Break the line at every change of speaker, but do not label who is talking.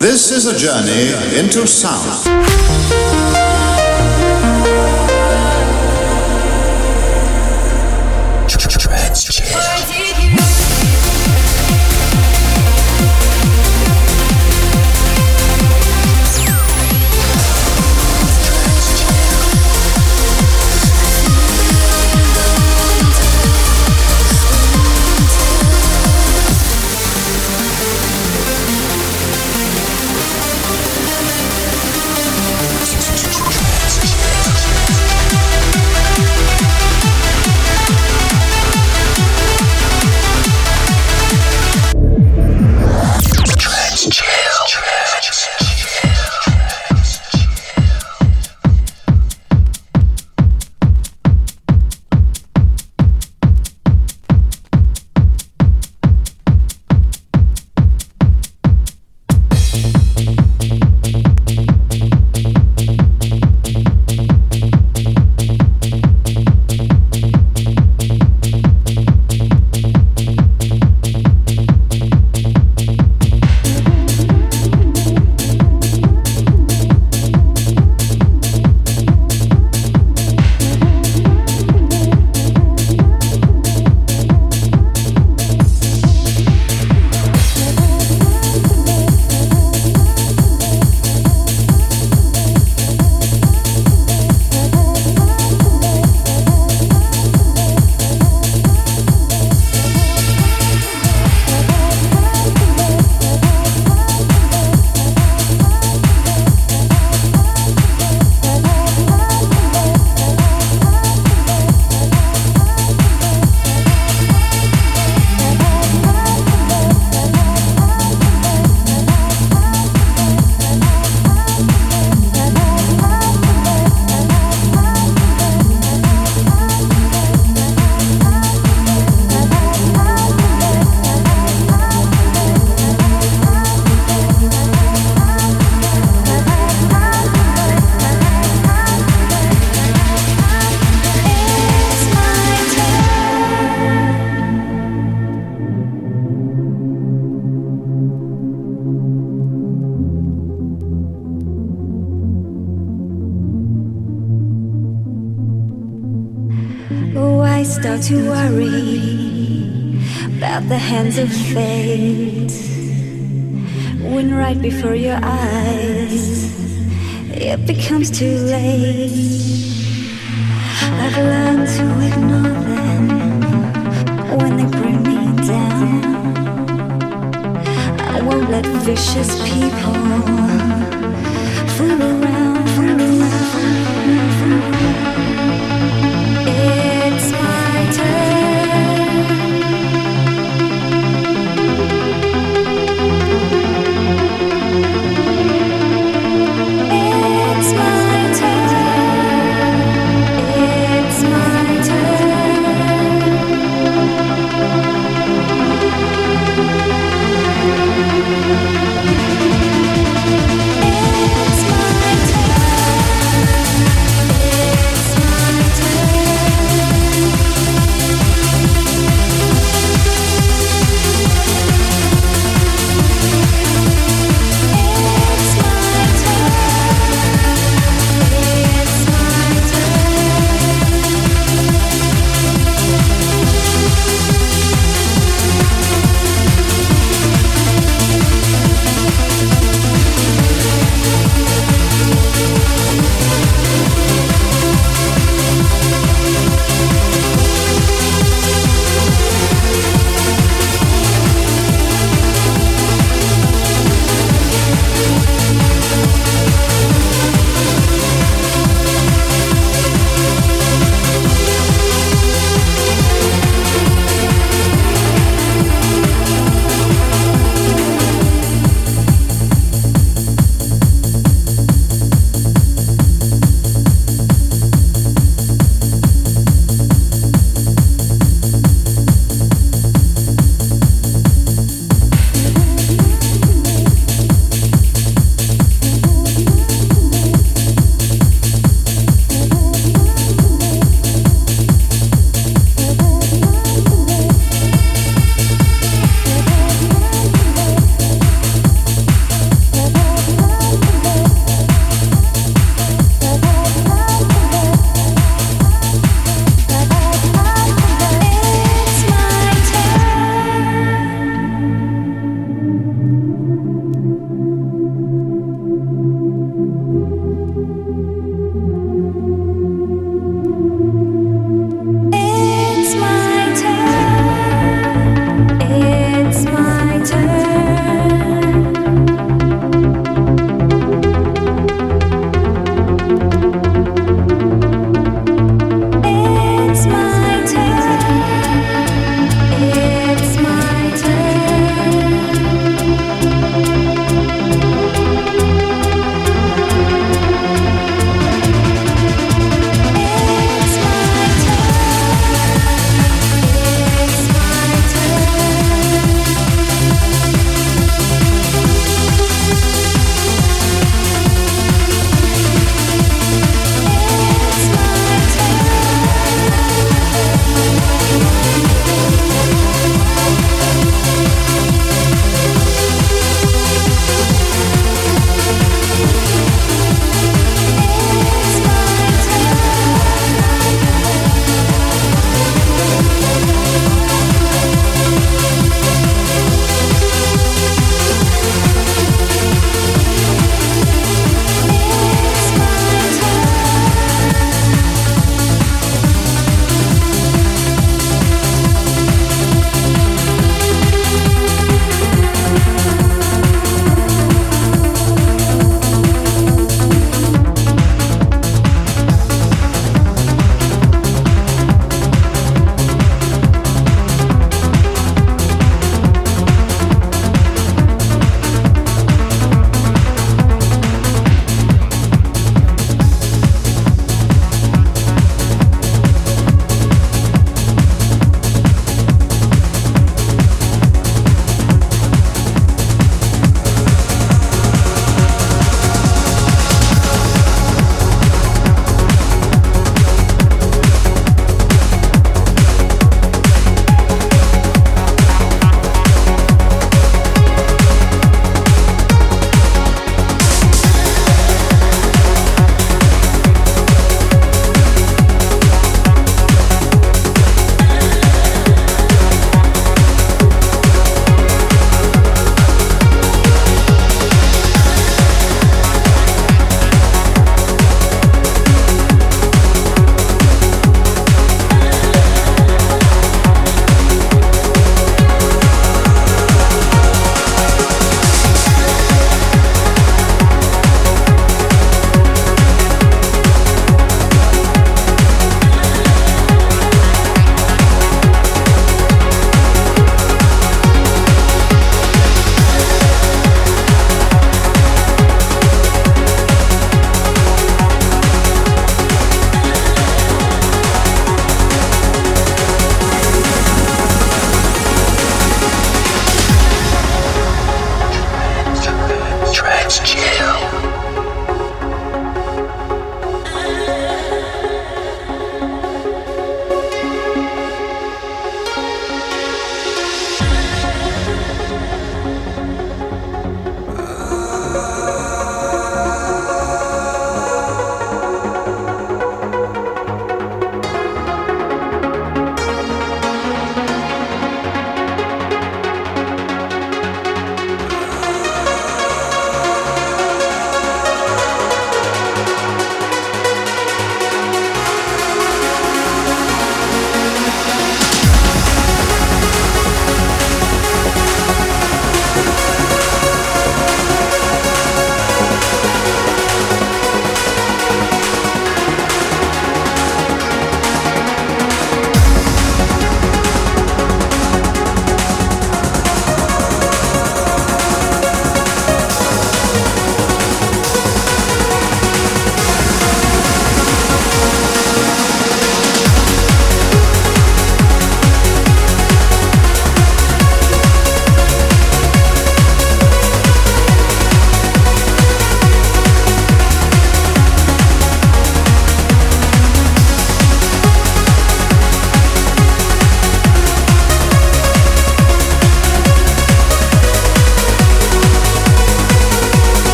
This is a journey into sound.
Transgender.